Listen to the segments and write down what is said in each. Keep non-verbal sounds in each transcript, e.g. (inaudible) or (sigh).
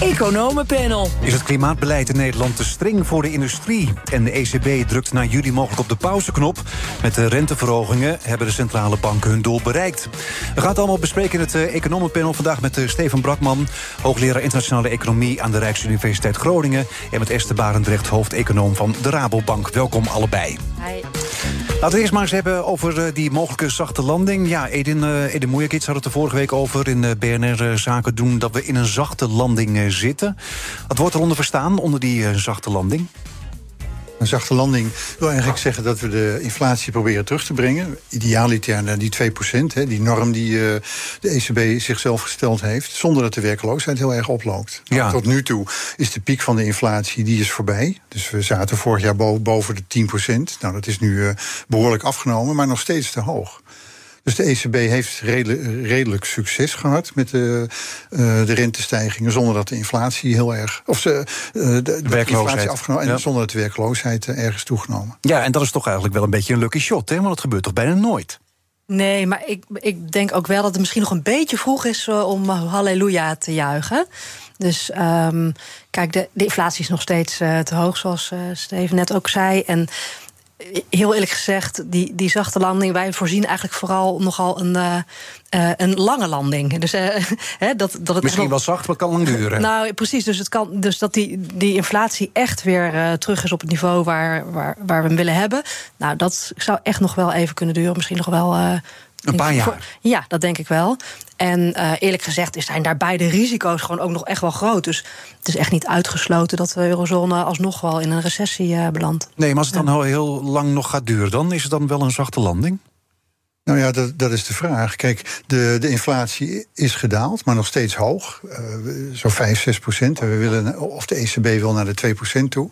Economenpanel. Is het klimaatbeleid in Nederland te streng voor de industrie? En de ECB drukt na juli mogelijk op de pauzeknop. Met de renteverhogingen hebben de centrale banken hun doel bereikt. We gaan het allemaal bespreken in het eh, Economenpanel vandaag met uh, Steven Brakman, hoogleraar internationale economie aan de Rijksuniversiteit Groningen. En met Esther Barendrecht, hoofdeconoom van de Rabobank. Welkom allebei. Hi. Laten we eerst maar eens hebben over uh, die mogelijke zachte landing. Ja, Edin, Edin Moeijerkits had het er vorige week over in BNR Zaken doen... dat we in een zachte landing zitten. Wat wordt eronder verstaan, onder die zachte landing? Een zachte landing wil eigenlijk zeggen dat we de inflatie proberen terug te brengen. Idealiter naar die 2 hè, die norm die uh, de ECB zichzelf gesteld heeft. Zonder dat de werkloosheid heel erg oploopt. Ja. Nou, tot nu toe is de piek van de inflatie die is voorbij. Dus we zaten vorig jaar boven, boven de 10% Nou, dat is nu uh, behoorlijk afgenomen, maar nog steeds te hoog. Dus de ECB heeft redelijk, redelijk succes gehad met de, uh, de rentestijgingen, zonder dat de inflatie heel erg. Of ze, uh, de, de, inflatie afgenomen en ja. zonder dat de werkloosheid uh, ergens toegenomen. Ja, en dat is toch eigenlijk wel een beetje een lucky shot, hè? Want dat gebeurt toch bijna nooit. Nee, maar ik, ik denk ook wel dat het misschien nog een beetje vroeg is om halleluja te juichen. Dus um, kijk, de, de, inflatie is nog steeds te hoog, zoals Steven net ook zei. En heel eerlijk gezegd, die, die zachte landing, wij voorzien eigenlijk vooral nogal een, uh, uh, een lange landing. Dus, (laughs) uh, dat, dat het Misschien wel, wel zacht, maar kan lang duren. Nou, precies. Dus, het kan, dus dat die, die inflatie echt weer terug is op het niveau waar, waar, waar we hem willen hebben. Nou, dat zou echt nog wel even kunnen duren. Misschien nog wel. Een paar jaar? Ja, dat denk ik wel. En uh, eerlijk gezegd zijn daar beide risico's gewoon ook nog echt wel groot. Dus het is echt niet uitgesloten dat de eurozone alsnog wel in een recessie uh, belandt. Nee, maar als het dan ja. heel lang nog gaat duren, dan is het dan wel een zachte landing? Nou ja, dat, dat is de vraag. Kijk, de, de inflatie is gedaald, maar nog steeds hoog. Uh, zo 5, 6 procent. We willen, of de ECB wil naar de 2 procent toe.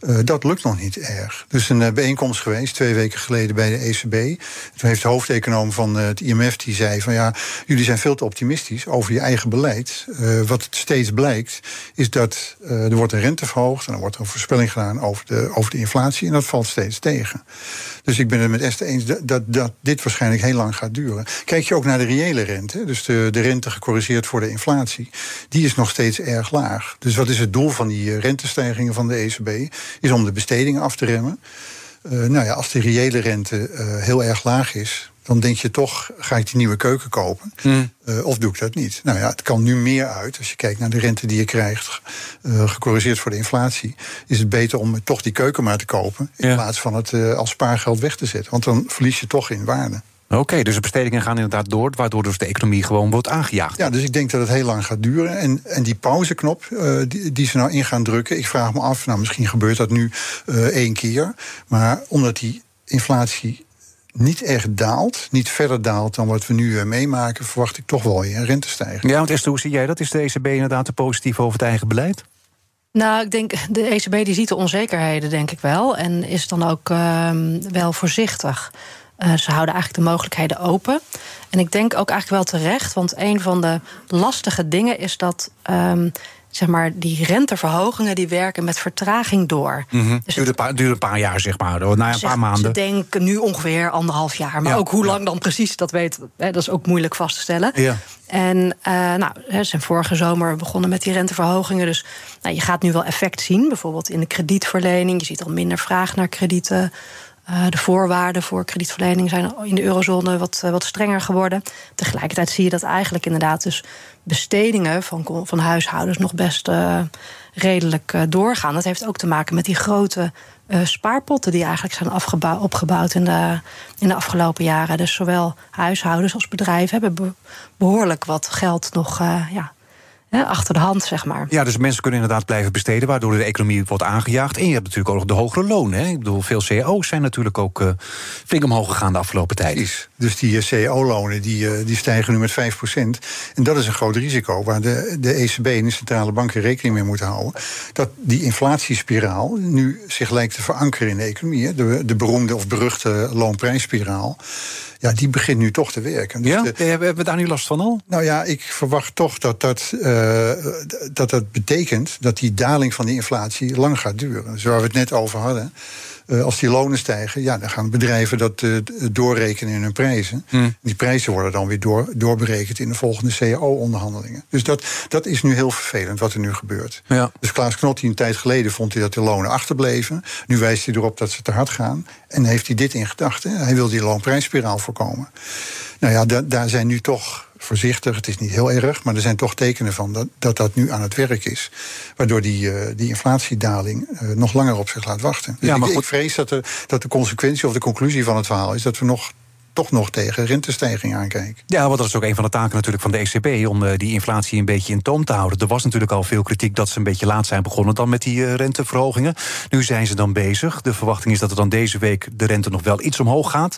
Uh, dat lukt nog niet erg. Dus een uh, bijeenkomst geweest, twee weken geleden bij de ECB. Toen heeft de hoofdeconoom van het IMF, die zei van ja, jullie zijn veel te optimistisch over je eigen beleid. wat steeds blijkt, is dat er wordt een rente verhoogd... en dan wordt er een voorspelling gedaan over de, over de inflatie... en dat valt steeds tegen. Dus ik ben het met Esther eens dat, dat, dat dit waarschijnlijk heel lang gaat duren. Kijk je ook naar de reële rente, dus de, de rente gecorrigeerd voor de inflatie, die is nog steeds erg laag. Dus wat is het doel van die rentestijgingen van de ECB? Is om de bestedingen af te remmen. Uh, nou ja, als de reële rente uh, heel erg laag is, dan denk je toch, ga ik die nieuwe keuken kopen? Mm. Uh, of doe ik dat niet? Nou ja, het kan nu meer uit. Als je kijkt naar de rente die je krijgt, uh, gecorrigeerd voor de inflatie, is het beter om toch die keuken maar te kopen, in ja. plaats van het uh, als spaargeld weg te zetten. Want dan verlies je toch in waarde. Oké, okay, dus de bestedingen gaan inderdaad door, waardoor dus de economie gewoon wordt aangejaagd. Ja, dus ik denk dat het heel lang gaat duren. En, en die pauzeknop uh, die, die, ze nou in gaan drukken, ik vraag me af, nou misschien gebeurt dat nu uh, één keer. Maar omdat die inflatie niet echt daalt, niet verder daalt dan wat we nu uh, meemaken, verwacht ik toch wel weer een rentestijging. Ja, want Esther, hoe zie jij dat? Is de ECB inderdaad te positief over het eigen beleid? Nou, ik denk, de ECB die ziet de onzekerheden, denk ik wel. En is dan ook uh, wel voorzichtig. Uh, ze houden eigenlijk de mogelijkheden open. En ik denk ook eigenlijk wel terecht, want een van de lastige dingen is dat. Um, zeg maar, die renteverhogingen die werken met vertraging door. Mm-hmm. Dus duurt, een paar, duurt een paar jaar, zeg maar, na een zeg, paar maanden. Ze denken nu ongeveer anderhalf jaar. Maar ja, ook hoe lang ja. dan precies, dat weet hè, dat is ook moeilijk vast te stellen. Ja. En uh, nou, ze zijn vorige zomer begonnen met die renteverhogingen. Dus nou, je gaat nu wel effect zien, bijvoorbeeld in de kredietverlening. Je ziet al minder vraag naar kredieten. Uh, de voorwaarden voor kredietverlening zijn in de eurozone wat, uh, wat strenger geworden. Tegelijkertijd zie je dat eigenlijk inderdaad dus bestedingen van, van huishoudens nog best uh, redelijk doorgaan. Dat heeft ook te maken met die grote spaarpotten die eigenlijk zijn opgebouwd in de, in de afgelopen jaren. Dus zowel huishoudens als bedrijven hebben be behoorlijk wat geld nog ja, achter de hand, zeg maar. Ja, dus mensen kunnen inderdaad blijven besteden, waardoor de economie wordt aangejaagd. En je hebt natuurlijk ook nog de hogere lonen. Hè? Ik bedoel, veel cao's zijn natuurlijk ook uh, flink omhoog gegaan de afgelopen tijd. Precies. Dus die cao-lonen die, die stijgen nu met 5% En dat is een groot risico waar de, de ECB en de centrale banken rekening mee moeten houden. Dat die inflatiespiraal nu zich lijkt te verankeren in de economie. De, de beroemde of beruchte loonprijsspiraal ja, die begint nu toch te werken. Dus ja? Hebben we daar nu last van al? Nou ja, ik verwacht toch dat dat, uh, dat dat betekent dat die daling van die inflatie lang gaat duren. Zoals we het net over hadden. Uh, als die lonen stijgen, ja, dan gaan bedrijven dat uh, doorrekenen in hun prijzen. Hmm. Die prijzen worden dan weer door, doorberekend in de volgende CAO-onderhandelingen. Dus dat, dat is nu heel vervelend wat er nu gebeurt. Ja. Dus Klaas Knot, die een tijd geleden vond hij dat de lonen achterbleven. Nu wijst hij erop dat ze te hard gaan. En heeft hij dit in gedachten. Hij wil die loonprijsspiraal voorkomen. Nou ja, da daar zijn nu toch voorzichtig. Het is niet heel erg, maar er zijn toch tekenen van dat dat, dat nu aan het werk is. Waardoor die, uh, die inflatiedaling uh, nog langer op zich laat wachten. Dus ja, maar ik, ik, vrees dat de, dat de consequentie of de conclusie van het verhaal is dat we nog toch nog tegen rentestijging aankijken. Ja, want dat is ook een van de taken natuurlijk van de ECB... om uh, die inflatie een beetje in toom te houden. Er was natuurlijk al veel kritiek dat ze een beetje laat zijn begonnen... dan met die uh, renteverhogingen. Nu zijn ze dan bezig. De verwachting is dat er dan deze week de rente nog wel iets omhoog gaat.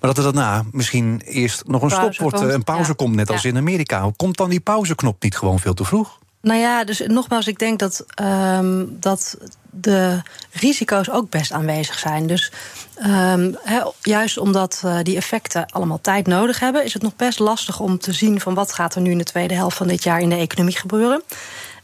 Maar dat er daarna misschien eerst nog een stop wordt, een pauze komt... net als in Amerika. Komt dan die pauzeknop niet gewoon veel te vroeg? Nou ja, dus nogmaals, ik denk dat, um, dat de risico's ook best aanwezig zijn. Dus um, juist omdat uh, die effecten allemaal tijd nodig hebben, is het nog best lastig om te zien van wat gaat er nu in de tweede helft van dit jaar in de economie gebeuren.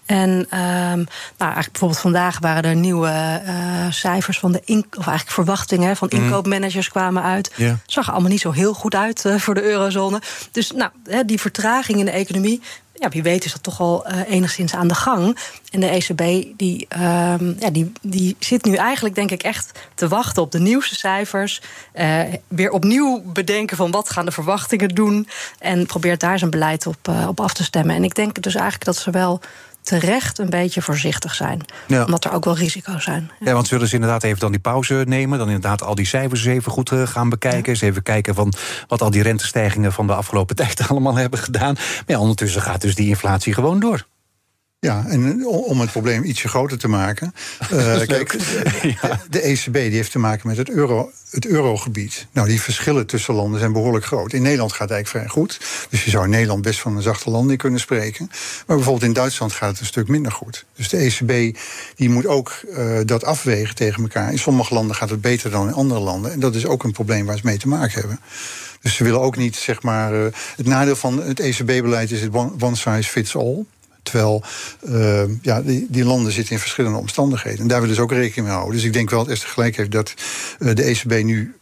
En um, nou, eigenlijk bijvoorbeeld vandaag waren er nieuwe uh, cijfers van de in, of eigenlijk verwachtingen van mhm. inkoopmanagers kwamen uit. Yeah. Zag er allemaal niet zo heel goed uit uh, voor de eurozone. Dus nou, die vertraging in de economie ja, wie weet is dat toch al uh, enigszins aan de gang. En de ECB die, uh, ja, die, die zit nu eigenlijk, denk ik, echt te wachten op de nieuwste cijfers. Weer opnieuw bedenken van wat gaan de verwachtingen doen. En probeert daar zijn beleid op, op af te stemmen. En ik denk dus eigenlijk dat ze wel terecht een beetje voorzichtig zijn. Omdat er ook wel risico's zijn. Ja. want zullen ze inderdaad even dan die pauze nemen... dan inderdaad al die cijfers even goed eh, gaan bekijken... eens even kijken van wat al die rentestijgingen van de afgelopen (laughs) tijd allemaal hebben gedaan. Maar ja, ondertussen gaat dus die inflatie gewoon door. Ja, en om het probleem ietsje groter te maken. (laughs) Uh, kijk, de, (laughs) de ECB die heeft te maken met het, euro, het eurogebied. Nou, die verschillen tussen landen zijn behoorlijk groot. In Nederland gaat het eigenlijk vrij goed. Dus je zou in Nederland best van een zachte landing kunnen spreken. Maar bijvoorbeeld in Duitsland gaat het een stuk minder goed. Dus de ECB die moet ook uh, dat afwegen tegen elkaar. In sommige landen gaat het beter dan in andere landen. En dat is ook een probleem waar ze mee te maken hebben. Dus ze willen ook niet, zeg maar. Uh, het nadeel van het ECB-beleid is het one size fits all. Terwijl uh, ja, die, die, landen zitten in verschillende omstandigheden. En daar willen ze ook rekening mee houden. Dus ik denk wel dat Esther gelijk heeft dat uh, de ECB nu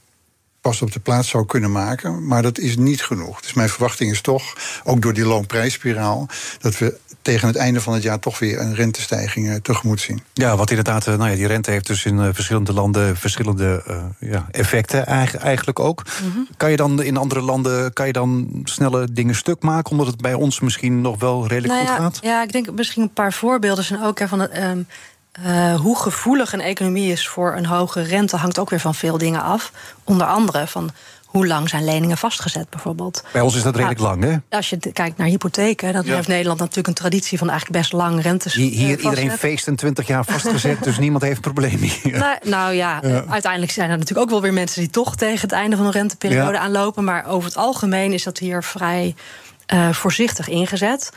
pas op de plaats zou kunnen maken. Maar dat is niet genoeg. Dus mijn verwachting is toch, ook door die loonprijsspiraal, dat we tegen het einde van het jaar toch weer een rentestijging uh, tegemoet zien. Ja, wat inderdaad, nou ja, die rente heeft dus in uh, verschillende landen verschillende uh, ja, effecten eigenlijk ook. Mm -hmm. Kan je dan in andere landen kan je dan snelle dingen stuk maken, omdat het bij ons misschien nog wel redelijk nou goed ja, gaat? Ja, ik denk misschien een paar voorbeelden zijn ook hè, van het. Um, uh, hoe gevoelig een economie is voor een hoge rente hangt ook weer van veel dingen af. Onder andere van hoe lang zijn leningen vastgezet, bijvoorbeeld. Bij ons is dat redelijk nou, lang, hè? Als je kijkt naar hypotheken, dan ja. heeft Nederland natuurlijk een traditie van eigenlijk best lang rentes. Hier, hier iedereen feest een 20 jaar vastgezet, dus (laughs) niemand heeft problemen hier. Nou, nou ja, ja, uiteindelijk zijn er natuurlijk ook wel weer mensen die toch tegen het einde van een renteperiode ja. aanlopen. Maar over het algemeen is dat hier vrij uh, voorzichtig ingezet.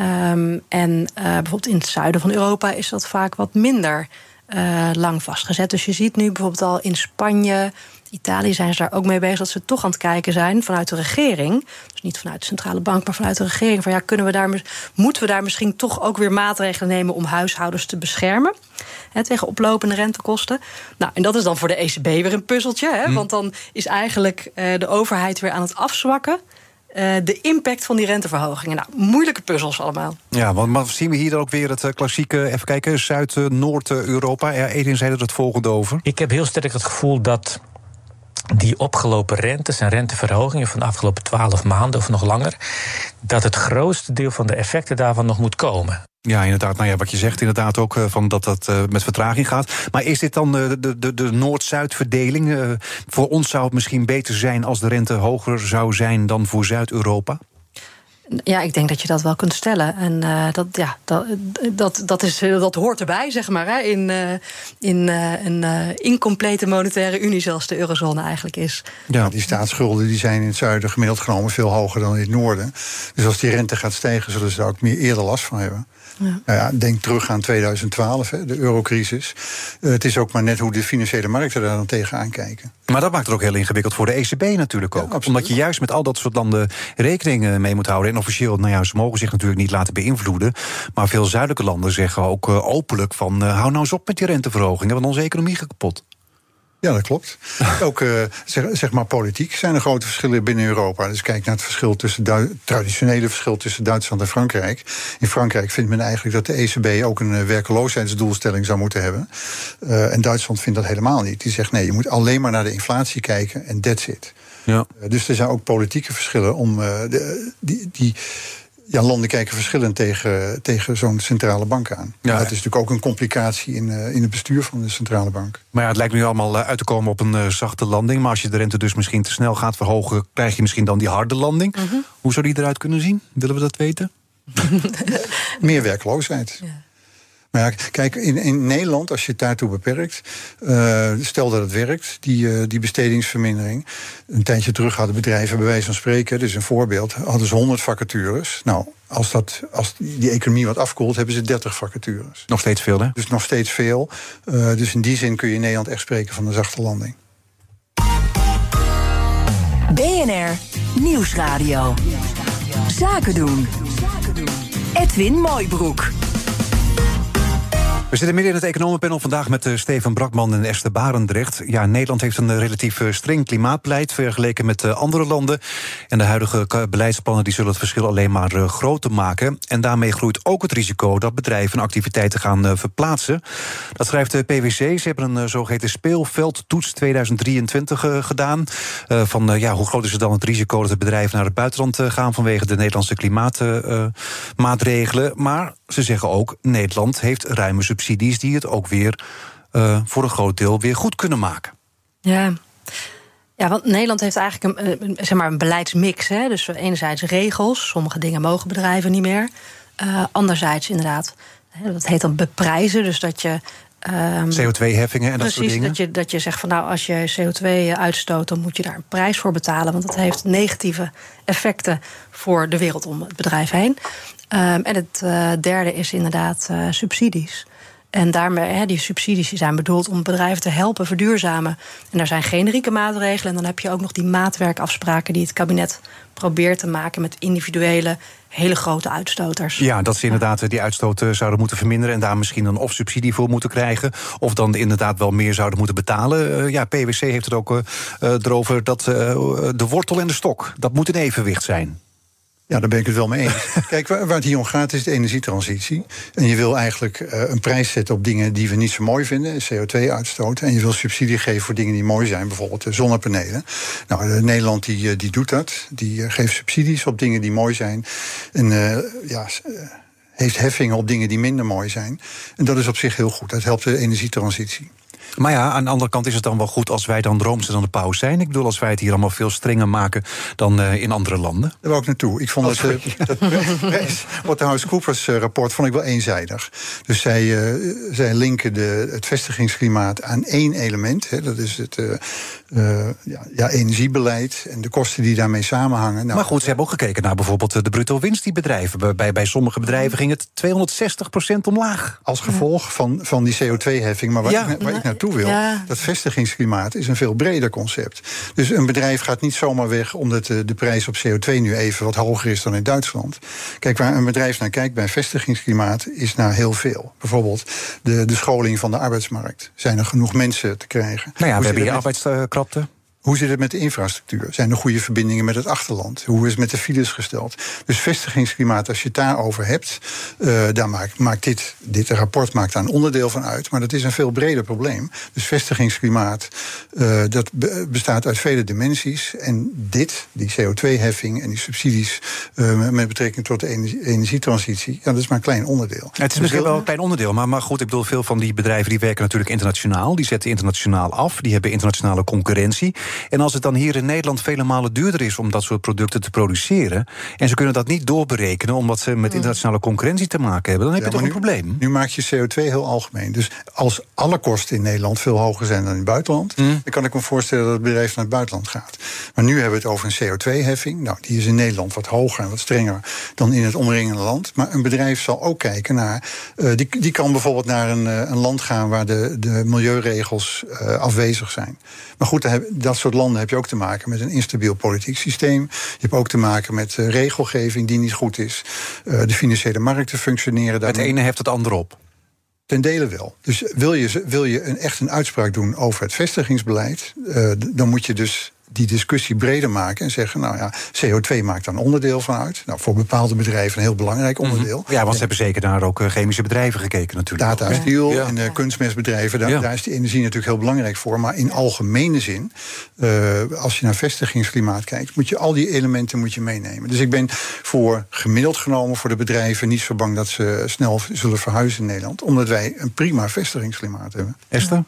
Um, en uh, bijvoorbeeld in het zuiden van Europa is dat vaak wat minder uh, lang vastgezet. Dus je ziet nu bijvoorbeeld al in Spanje, Italië zijn ze daar ook mee bezig dat ze toch aan het kijken zijn vanuit de regering. Dus niet vanuit de centrale bank, maar vanuit de regering. Van ja, kunnen we daar, moeten we daar misschien toch ook weer maatregelen nemen om huishoudens te beschermen? Hè, tegen oplopende rentekosten. Nou, en dat is dan voor de ECB weer een puzzeltje. Hè, hm. Want dan is eigenlijk uh, de overheid weer aan het afzwakken. Uh, de impact van die renteverhogingen. Nou, moeilijke puzzels allemaal. Ja, want maar zien we hier dan ook weer het uh, klassieke, even kijken, Zuid-Noord-Europa. Ja, Edin zei er het volgende over. Ik heb heel sterk het gevoel dat die opgelopen rentes en renteverhogingen van de afgelopen twaalf maanden of nog langer, dat het grootste deel van de effecten daarvan nog moet komen. Ja, inderdaad. Nou ja, wat je zegt inderdaad ook uh, van dat dat uh, met vertraging gaat. Maar is dit dan uh, de, de, de Noord-Zuid verdeling? voor ons zou het misschien beter zijn als de rente hoger zou zijn dan voor Zuid-Europa? Ja, ik denk dat je dat wel kunt stellen. En uh, dat, ja, dat, dat, dat, is, dat hoort erbij, zeg maar. Hè, in, uh, in een incomplete monetaire unie, zoals de eurozone eigenlijk is. Ja, die staatsschulden die zijn in het zuiden gemiddeld genomen veel hoger dan in het noorden. Dus als die rente gaat stijgen, zullen ze daar ook meer eerder last van hebben. Ja. Nou ja, denk terug aan 2012, hè, de eurocrisis. Uh, het is ook maar net hoe de financiële markten daar dan tegenaan kijken. Maar dat maakt het ook heel ingewikkeld voor de ECB natuurlijk ook. Ja, Omdat je juist met al dat soort landen rekening mee moet houden. En officieel, nou ja, ze mogen zich natuurlijk niet laten beïnvloeden. Maar veel zuidelijke landen zeggen ook uh, openlijk van... Uh, hou nou eens op met die renteverhogingen, want onze economie gaat kapot. Ja, dat klopt. (laughs) Ook uh, zeg, zeg, maar politiek zijn er grote verschillen binnen Europa. Dus kijk naar het verschil tussen traditionele verschil tussen Duitsland en Frankrijk. In Frankrijk vindt men eigenlijk dat de ECB ook een werkloosheidsdoelstelling zou moeten hebben. Uh, en Duitsland vindt dat helemaal niet. Die zegt nee, je moet alleen maar naar de inflatie kijken en that's it. Ja. Uh, dus er zijn ook politieke verschillen om de, die, die ja, landen kijken verschillend tegen, tegen zo'n centrale bank aan. Ja. Dat is natuurlijk ook een complicatie in, uh, in het bestuur van de centrale bank. Maar ja, het lijkt nu allemaal uit te komen op een uh, zachte landing. Maar als je de rente dus misschien te snel gaat verhogen, krijg je misschien dan die harde landing. Mm -hmm. Hoe zou die eruit kunnen zien? Willen we dat weten? (laughs) (laughs) Meer werkloosheid. Ja. Maar ja, kijk, in, in Nederland, als je het daartoe beperkt, uh, stel dat het werkt, die, uh, die bestedingsvermindering. Een tijdje terug hadden bedrijven, bij wijze van spreken, dus een voorbeeld, hadden ze 100 vacatures. Nou, als, dat, als die economie wat afkoelt, hebben ze 30 vacatures. Nog steeds veel, hè? Dus nog steeds veel. Uh, dus in die zin kun je in Nederland echt spreken van een zachte landing. BNR Nieuwsradio. Zaken doen. Edwin Mooibroek. We zitten midden in het economenpanel vandaag met uh, Steven Brakman en Esther Barendrecht. Ja, Nederland heeft een uh, relatief uh, streng klimaatbeleid vergeleken met andere landen. En de huidige beleidsplannen die zullen het verschil alleen maar groter maken. En daarmee groeit ook het risico dat bedrijven activiteiten gaan verplaatsen. Dat schrijft de PwC. Ze hebben een zogeheten speelveldtoets 2023 gedaan. van ja, hoe groot is het dan het risico dat de bedrijven naar het buitenland gaan vanwege de Nederlandse klimaatmaatregelen. maar ze zeggen ook, Nederland heeft ruime subsidies die het ook weer uh, voor een groot deel weer goed kunnen maken. Ja. Ja, want Nederland heeft eigenlijk een, een zeg maar een beleidsmix. Hè? Dus enerzijds regels, sommige dingen mogen bedrijven niet meer. Uh, anderzijds inderdaad, dat heet dan beprijzen. Dus dat je Um, CO2-heffingen en dat soort dingen? Dat je, dat je zegt van nou, als je CO2 uitstoot, dan moet je daar een prijs voor betalen. Want dat heeft negatieve effecten voor de wereld om het bedrijf heen. Um, en het uh, derde is inderdaad uh, subsidies. En daarmee, hè, die subsidies die zijn bedoeld om bedrijven te helpen verduurzamen. En er zijn generieke maatregelen. En dan heb je ook nog die maatwerkafspraken die het kabinet probeert te maken met individuele hele grote uitstoters. Ja, dat ze inderdaad die uitstoot zouden moeten verminderen... en daar misschien een of subsidie voor moeten krijgen... of dan inderdaad wel meer zouden moeten betalen. ja, PwC heeft het ook uh, erover dat uh, de wortel en de stok... dat moet in evenwicht zijn. Ja, daar ben ik het wel mee eens. (laughs) Kijk, waar, het hier om gaat is de energietransitie. En je wil eigenlijk uh, een prijs zetten op dingen die we niet zo mooi vinden, CO2-uitstoot. En je wil subsidie geven voor dingen die mooi zijn, bijvoorbeeld zonnepanelen. Nou, Nederland die, die doet dat. Die geeft subsidies op dingen die mooi zijn. En ja heeft heffingen op dingen die minder mooi zijn. En dat is op zich heel goed. Dat helpt de energietransitie. Maar ja, aan de andere kant is het dan wel goed als wij dan roomser dan de paus zijn. Ik bedoel, als wij het hier allemaal veel strenger maken dan uh, in andere landen. Daar wou ik naartoe. Ik vond oh, dat, uh, dat (laughs) House Coopers uh, rapport vond ik wel eenzijdig. Dus zij, zij linken de, het vestigingsklimaat aan één element. Hè, dat is het ja, ja, energiebeleid en de kosten die daarmee samenhangen. Nou, maar goed, ze hebben ook gekeken naar bijvoorbeeld de bruto winst die bedrijven. Bij, bij sommige bedrijven ging het 260% omlaag. Als gevolg van, van die CO2-heffing. Maar waar, ja. ik, waar ik naartoe wil. Ja. Dat vestigingsklimaat is een veel breder concept. Dus een bedrijf gaat niet zomaar weg omdat de, de prijs op CO2 nu even wat hoger is dan in Duitsland. Kijk, waar een bedrijf naar kijkt bij vestigingsklimaat is naar heel veel. Bijvoorbeeld de, de scholing van de arbeidsmarkt. Zijn er genoeg mensen te krijgen? Nou ja, we hebben hier arbeidskrapte. Hoe zit het met de infrastructuur? Zijn er goede verbindingen met het achterland? Hoe is het met de files gesteld? Dus vestigingsklimaat, als je het daarover hebt, uh, daar maakt, maakt dit, dit rapport maakt daar een onderdeel van uit. Maar dat is een veel breder probleem. Dus vestigingsklimaat, uh, dat bestaat uit vele dimensies. En dit, die CO2-heffing en die subsidies uh, met betrekking tot de energie, energietransitie, ja, dat is maar een klein onderdeel. Het is misschien wel een klein onderdeel, maar, maar goed, ik bedoel, veel van die bedrijven die werken natuurlijk internationaal. Die zetten internationaal af, die hebben internationale concurrentie. En als het dan hier in Nederland vele malen duurder is om dat soort producten te produceren. en ze kunnen dat niet doorberekenen omdat ze met internationale concurrentie te maken hebben. dan heb je toch een probleem. Nu maak je CO2 heel algemeen. Dus als alle kosten in Nederland veel hoger zijn dan in het buitenland. dan kan ik me voorstellen dat het bedrijf naar het buitenland gaat. Maar nu hebben we het over een CO2-heffing. Nou, die is in Nederland wat hoger en wat strenger dan in het omringende land. Maar een bedrijf zal ook kijken naar. eh, die, die kan bijvoorbeeld naar een, eh, een land gaan waar de, de milieuregels eh, afwezig zijn. Maar goed, dat soort landen heb je ook te maken met een instabiel politiek systeem. Je hebt ook te maken met eh, regelgeving die niet goed is. Eh, de financiële markten functioneren daar Het ene heft het andere op. Ten dele wel. Dus wil je, wil je een, echt een uitspraak doen over het vestigingsbeleid, eh, dan moet je dus die discussie breder maken en zeggen: Nou ja, CO2 maakt daar een onderdeel van uit. Nou, voor bepaalde bedrijven een heel belangrijk onderdeel. Ja, want ze hebben zeker naar ook eh, chemische bedrijven gekeken natuurlijk. Steel Ja. en de kunstmestbedrijven, daar, Ja. daar is die energie natuurlijk heel belangrijk voor. Maar in algemene zin, eh, als je naar vestigingsklimaat kijkt, moet je al die elementen moet je meenemen. Dus ik ben voor gemiddeld genomen voor de bedrijven niet zo bang dat ze snel zullen verhuizen in Nederland, omdat wij een prima vestigingsklimaat hebben. Esther?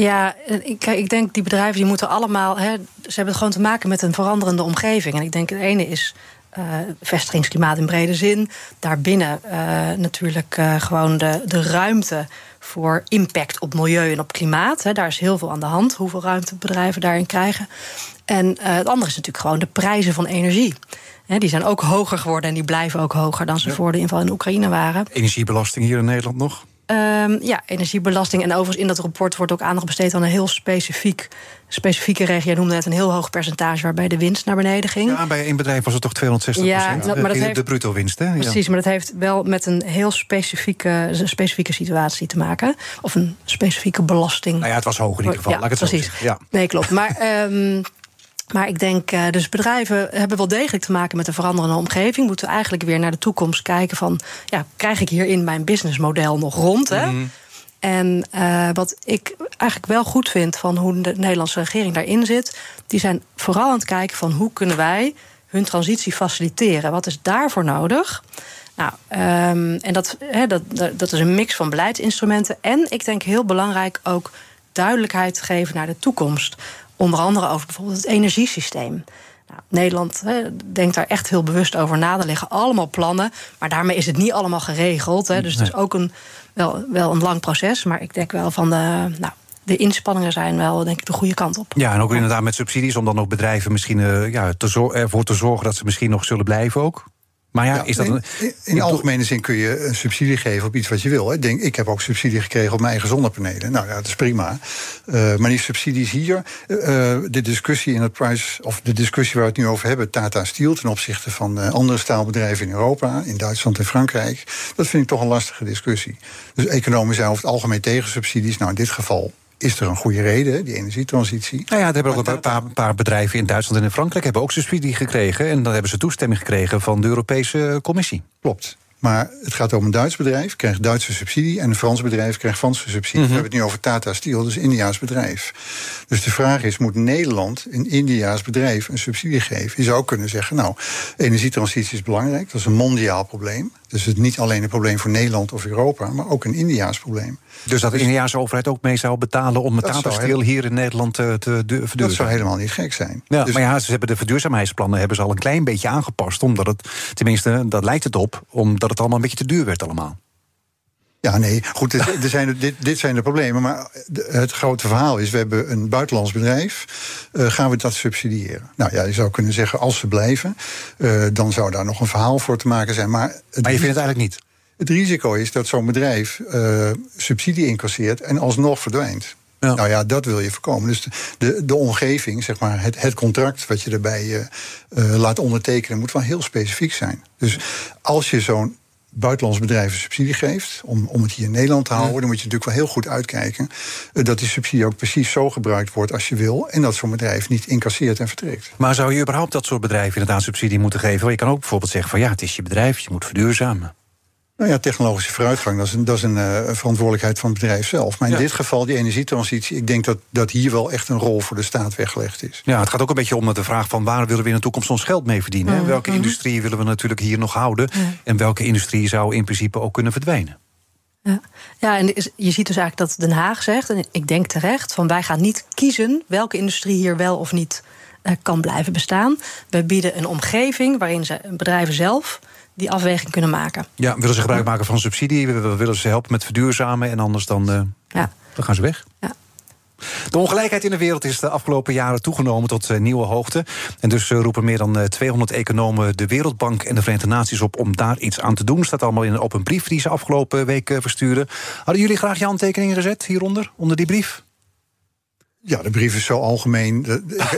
Ja, ik, kijk, ik denk die bedrijven die moeten allemaal. Hè, ze hebben gewoon te maken met een veranderende omgeving. En ik denk het ene is eh, vestigingsklimaat in brede zin. Daarbinnen eh, natuurlijk eh, gewoon de, de ruimte voor impact op milieu en op klimaat. Hè. Daar is heel veel aan de hand, hoeveel ruimte bedrijven daarin krijgen. En eh, het andere is natuurlijk gewoon de prijzen van energie. Hè, die zijn ook hoger geworden en die blijven ook hoger dan ze voor de inval in Oekraïne waren. Energiebelasting hier in Nederland nog? Ehm, ja, energiebelasting. En overigens in dat rapport wordt ook aandacht besteed aan een heel specifiek, specifieke regio. Je noemde net een heel hoog percentage waarbij de winst naar beneden ging. Ja, bij één bedrijf was het toch 260 Ja, dat- maar dat de, heeft- de bruto winst, hè? Ja. Precies, maar dat heeft wel met een heel specifieke, specifieke situatie te maken. Of een specifieke belasting. Nou ja, het was hoog in ieder geval. Ja, laat ik het precies. zo. Ja. Nee, klopt. Maar, ehm, maar ik denk, eh, dus bedrijven hebben wel degelijk te maken met een veranderende omgeving. Moeten eigenlijk weer naar de toekomst kijken van, ja, krijg ik hierin mijn businessmodel nog rond? Hè? Mhm. En eh, wat ik eigenlijk wel goed vind van hoe de Nederlandse regering daarin zit, die zijn vooral aan het kijken van hoe kunnen wij hun transitie faciliteren? Wat is daarvoor nodig? Nou, ehm, en dat, dat dat is een mix van beleidsinstrumenten. En ik denk heel belangrijk ook duidelijkheid geven naar de toekomst. Onder andere over bijvoorbeeld het energiesysteem. Nou, Nederland denkt daar echt heel bewust over na. Er liggen allemaal plannen, maar daarmee is het niet allemaal geregeld. Dus het is ook een, wel, wel een lang proces. Maar ik denk wel van de, nou, de inspanningen zijn wel denk ik de goede kant op. Ja, en ook inderdaad met subsidies om dan ook bedrijven misschien eh, ja, te ervoor te zorgen dat ze misschien nog zullen blijven ook. Maar ja, Ja, is dat in, een. in, in algemene zin kun je een subsidie geven op iets wat je wil. hè. Denk, ik heb ook subsidie gekregen op mijn eigen zonnepanelen. Nou ja, dat is prima. Eh, maar die subsidies hier, eh, eh, de discussie in het price, of de discussie waar we het nu over hebben, Tata Steel ten opzichte van andere staalbedrijven in Europa, in Duitsland en Frankrijk, dat vind ik toch een lastige discussie. Dus economen zijn over het algemeen tegen subsidies. Nou, in dit geval is er een goede reden, die energietransitie. Nou ja, er hebben ook een paar, paar bedrijven in Duitsland en in Frankrijk hebben ook subsidie gekregen. En dan hebben ze toestemming gekregen van de Europese Commissie. Klopt. Maar het gaat om een Duits bedrijf, krijgt Duitse subsidie. En een Frans bedrijf krijgt Franse subsidie. Mhm. We hebben het nu over Tata Steel, dus een Indiaas bedrijf. Dus de vraag is: moet Nederland een Indiaas bedrijf een subsidie geven? Je zou kunnen zeggen: Nou, energietransitie is belangrijk. Dat is een mondiaal probleem. Dus het is niet alleen een probleem voor Nederland of Europa, maar ook een Indiaas probleem. Dus dat de Indiaanse overheid ook mee zou betalen om het Dat Tata zou Steel hier in Nederland te, te du- Dat verduurzamen. zou helemaal niet gek zijn. Ja, Dus- maar ja, ze hebben de verduurzaamheidsplannen hebben ze al een klein beetje aangepast. Omdat het, tenminste, dat lijkt het op, omdat het allemaal een beetje te duur werd allemaal. Ja, nee, goed, er zijn, dit, dit zijn de problemen. Maar de- het grote verhaal is, we hebben een buitenlands bedrijf. eh, gaan we dat subsidiëren? Nou ja, je zou kunnen zeggen, als ze blijven... eh, dan zou daar nog een verhaal voor te maken zijn. Maar, het, Maar je vindt het eigenlijk niet. het risico is dat zo'n bedrijf eh, subsidie incasseert... en alsnog verdwijnt. Ja. Nou ja, dat wil je voorkomen. Dus de, de, de omgeving, zeg maar, het, het contract wat je erbij laat ondertekenen... moet wel heel specifiek zijn. Dus als je zo'n buitenlands bedrijf een subsidie geeft... Om, om het hier in Nederland te houden... dan moet je natuurlijk wel heel goed uitkijken... eh, dat die subsidie ook precies zo gebruikt wordt als je wil... en dat zo'n bedrijf niet incasseert en vertrekt. Maar zou je überhaupt dat soort bedrijven inderdaad subsidie moeten geven? Want je kan ook bijvoorbeeld zeggen van ja, het is je bedrijf, je moet verduurzamen. Nou ja, technologische vooruitgang, dat is een, dat is een eh, verantwoordelijkheid van het bedrijf zelf. Maar in Ja. dit geval, die energietransitie... ik denk dat, dat hier wel echt een rol voor de staat weggelegd is. Ja, het gaat ook een beetje om de vraag van waar willen we in de toekomst ons geld mee verdienen? Welke industrie willen we natuurlijk hier nog houden? En welke industrie zou in principe ook kunnen verdwijnen? Ja, ja en je ziet dus eigenlijk dat Den Haag zegt, en ik denk terecht, van wij gaan niet kiezen welke industrie hier wel of niet uh, kan blijven bestaan. We bieden een omgeving waarin ze, bedrijven zelf die afweging kunnen maken. Ja, willen ze gebruik maken van subsidie? We willen ze helpen met verduurzamen en anders dan, uh, ja. dan gaan ze weg. Ja. De ongelijkheid in de wereld is de afgelopen jaren toegenomen tot uh, nieuwe hoogte. En dus uh, roepen meer dan 200 economen de Wereldbank en de Verenigde Naties op om daar iets aan te doen. Staat allemaal in een open brief die ze afgelopen week versturen. Hadden jullie graag je handtekeningen gezet hieronder, onder die brief? Ja, de brief is zo algemeen.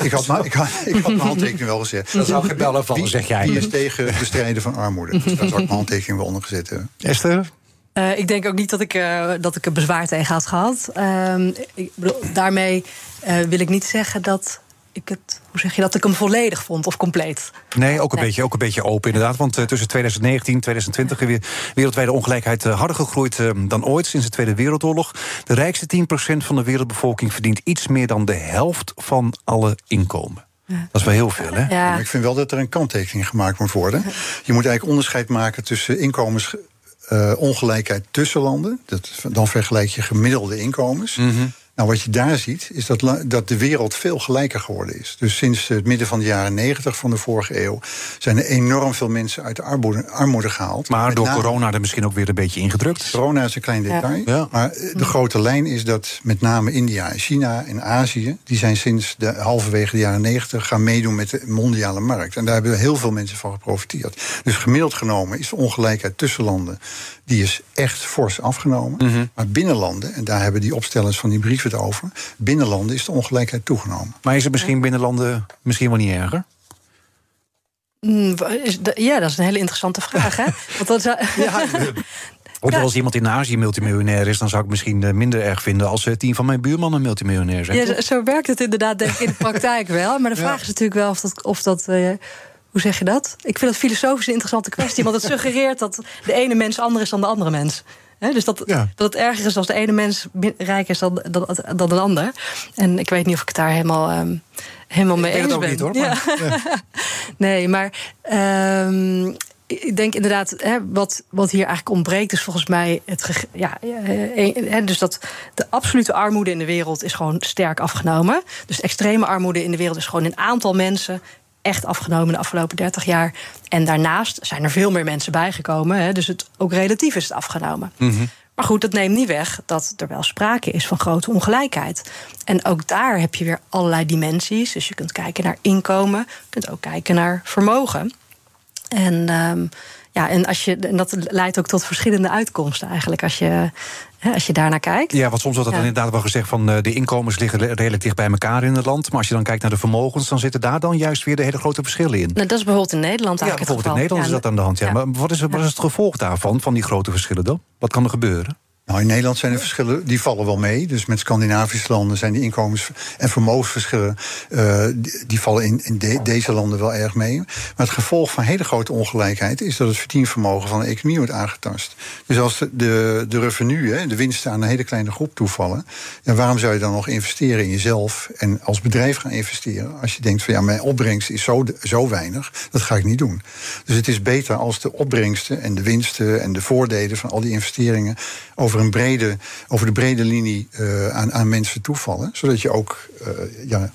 Ik, had, ik, had, ik had mijn handtekening wel gezet. Dat zou gebellen van, zeg jij. Die is tegen het bestrijden van armoede. Dus daar zou ik mijn handtekening wel onder gezet hebben. Esther? Uh, ik denk ook niet dat ik, uh, dat ik er bezwaar tegen had gehad. Uh, ik bedoel, daarmee uh, wil ik niet zeggen dat ik het, hoe zeg je dat, ik hem volledig vond of compleet. Nee, ook een, Beetje, ook een beetje open inderdaad. Want uh, tussen 2019 en 2020 weer wereldwijde ongelijkheid uh, harder gegroeid uh, dan ooit sinds de Tweede Wereldoorlog. De rijkste 10% van de wereldbevolking verdient iets meer dan de helft van alle inkomen. Ja. Dat is wel heel veel, hè? Ja. Ik vind wel dat er een kanttekening gemaakt moet worden. Je moet eigenlijk onderscheid maken tussen inkomensongelijkheid tussen landen. Dat, dan vergelijk je gemiddelde inkomens. Mm -hmm. Nou, wat je daar ziet, is dat, dat de wereld veel gelijker geworden is. Dus sinds het midden van de jaren 90 van de vorige eeuw zijn er enorm veel mensen uit de armoede, armoede gehaald. Maar door corona er misschien ook weer een beetje ingedrukt. Corona is een klein detail. Ja. Maar eh, de grote lijn is dat met name India en China en Azië, die zijn sinds de halverwege de jaren 90 gaan meedoen met de mondiale markt. En daar hebben heel veel mensen van geprofiteerd. Dus gemiddeld genomen is de ongelijkheid tussen landen die is echt fors afgenomen. Mhm. Maar binnenlanden, en daar hebben die opstellers van die brief het over... binnenlanden is de ongelijkheid toegenomen. Maar is het misschien binnenlanden misschien wel niet erger? Mm, ja, dat is een hele interessante vraag. Hè? (laughs) Want dat zou... ja, (laughs) Of als iemand in Azië multimiljonair is, dan zou ik misschien eh, minder erg vinden als eh, tien van mijn buurmannen multimiljonair zijn. Ja, zo werkt het inderdaad, denk ik, in de praktijk wel. Maar de vraag is natuurlijk wel of dat. Of dat uh, hoe zeg je dat? Ik vind dat filosofisch een interessante kwestie, want het (laughs) suggereert dat de ene mens anders is dan de andere mens. Dus dat, dat het erger is als de ene mens rijk is dan, dan, dan de ander. En ik weet niet of ik het daar helemaal, um, helemaal mee eens ben. Niet, hoor, maar, (laughs) nee, maar um, ik denk inderdaad, hè, wat, wat hier eigenlijk ontbreekt, is volgens mij het. Ja, hè, dus dat de absolute armoede in de wereld is gewoon sterk afgenomen. Dus extreme armoede in de wereld is gewoon een aantal mensen echt afgenomen de afgelopen 30 jaar. En daarnaast zijn er veel meer mensen bijgekomen. Hè, dus het, ook relatief is het afgenomen. Mhm. Maar goed, dat neemt niet weg dat er wel sprake is van grote ongelijkheid. En ook daar heb je weer allerlei dimensies. Dus je kunt kijken naar inkomen, je kunt ook kijken naar vermogen. En um, ja, en, als je, en dat leidt ook tot verschillende uitkomsten eigenlijk. Als je, hè, als je daarnaar kijkt. Ja, want soms wordt dat inderdaad wel gezegd van uh, de inkomens liggen redelijk dicht bij elkaar in het land. Maar als je dan kijkt naar de vermogens, dan zitten daar dan juist weer de hele grote verschillen in. Nou, dat is bijvoorbeeld in Nederland eigenlijk. Ja, bijvoorbeeld in Nederland is dat aan de hand. Ja. Maar wat is, wat is het gevolg daarvan, van die grote verschillen dan? Wat kan er gebeuren? Nou, in Nederland zijn de verschillen, die vallen wel mee. Dus met Scandinavische landen zijn die inkomens- en vermogensverschillen... Uh, die, vallen in, in deze landen wel erg mee. Maar het gevolg van hele grote ongelijkheid... is dat het verdienvermogen van de economie wordt aangetast. Dus als de, de, de revenue, hè, de winsten aan een hele kleine groep toevallen... Ja, waarom zou je dan nog investeren in jezelf en als bedrijf gaan investeren... als je denkt van ja, mijn opbrengst is zo, zo weinig, dat ga ik niet doen. Dus het is beter als de opbrengsten en de winsten... en de voordelen van al die investeringen... over over, een brede, over de brede linie uh, aan, aan mensen toevallen. Zodat je ook uh, ja,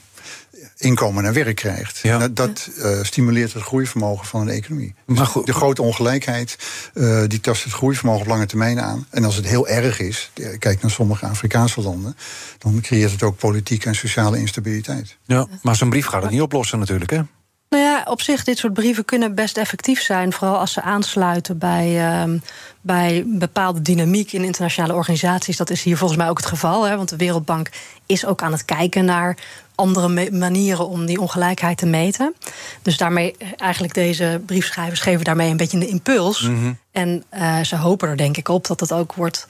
inkomen en werk krijgt. Ja. Dat, dat uh, stimuleert het groeivermogen van een economie. Maar goed. De grote ongelijkheid uh, die tast het groeivermogen op lange termijn aan. En als het heel erg is, kijk naar sommige Afrikaanse landen, dan creëert het ook politieke en sociale instabiliteit. Ja, maar zo'n brief gaat het niet oplossen natuurlijk, hè? Nou ja, op zich, dit soort brieven kunnen best effectief zijn. Vooral als ze aansluiten bij, uh, bij bepaalde dynamiek in internationale organisaties. Dat is hier volgens mij ook het geval. Hè, want de Wereldbank is ook aan het kijken naar andere manieren om die ongelijkheid te meten. Dus daarmee, eigenlijk deze briefschrijvers geven daarmee een beetje een impuls. Mhm. En uh, ze hopen er denk ik op dat dat ook wordt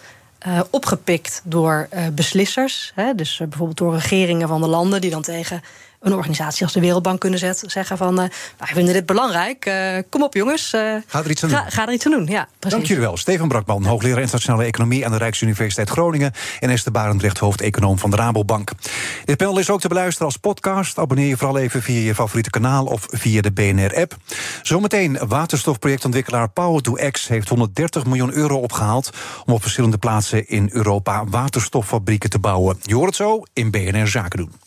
uh, opgepikt door uh, beslissers. Hè, dus bijvoorbeeld door regeringen van de landen die dan tegen een organisatie als de Wereldbank kunnen zeggen van... wij vinden dit belangrijk, kom op jongens. ga er iets aan doen. Ga, er iets aan doen, ja, precies. Dank jullie wel. Stefan Brakman, hoogleraar internationale economie... aan de Rijksuniversiteit Groningen... en Esther Barendrecht, hoofdeconoom van de Rabobank. Dit panel is ook te beluisteren als podcast. Abonneer je vooral even via je favoriete kanaal of via de BNR-app. Zometeen waterstofprojectontwikkelaar Power2X... heeft 130 miljoen euro opgehaald... om op verschillende plaatsen in Europa waterstoffabrieken te bouwen. Je hoort het zo in BNR Zaken doen.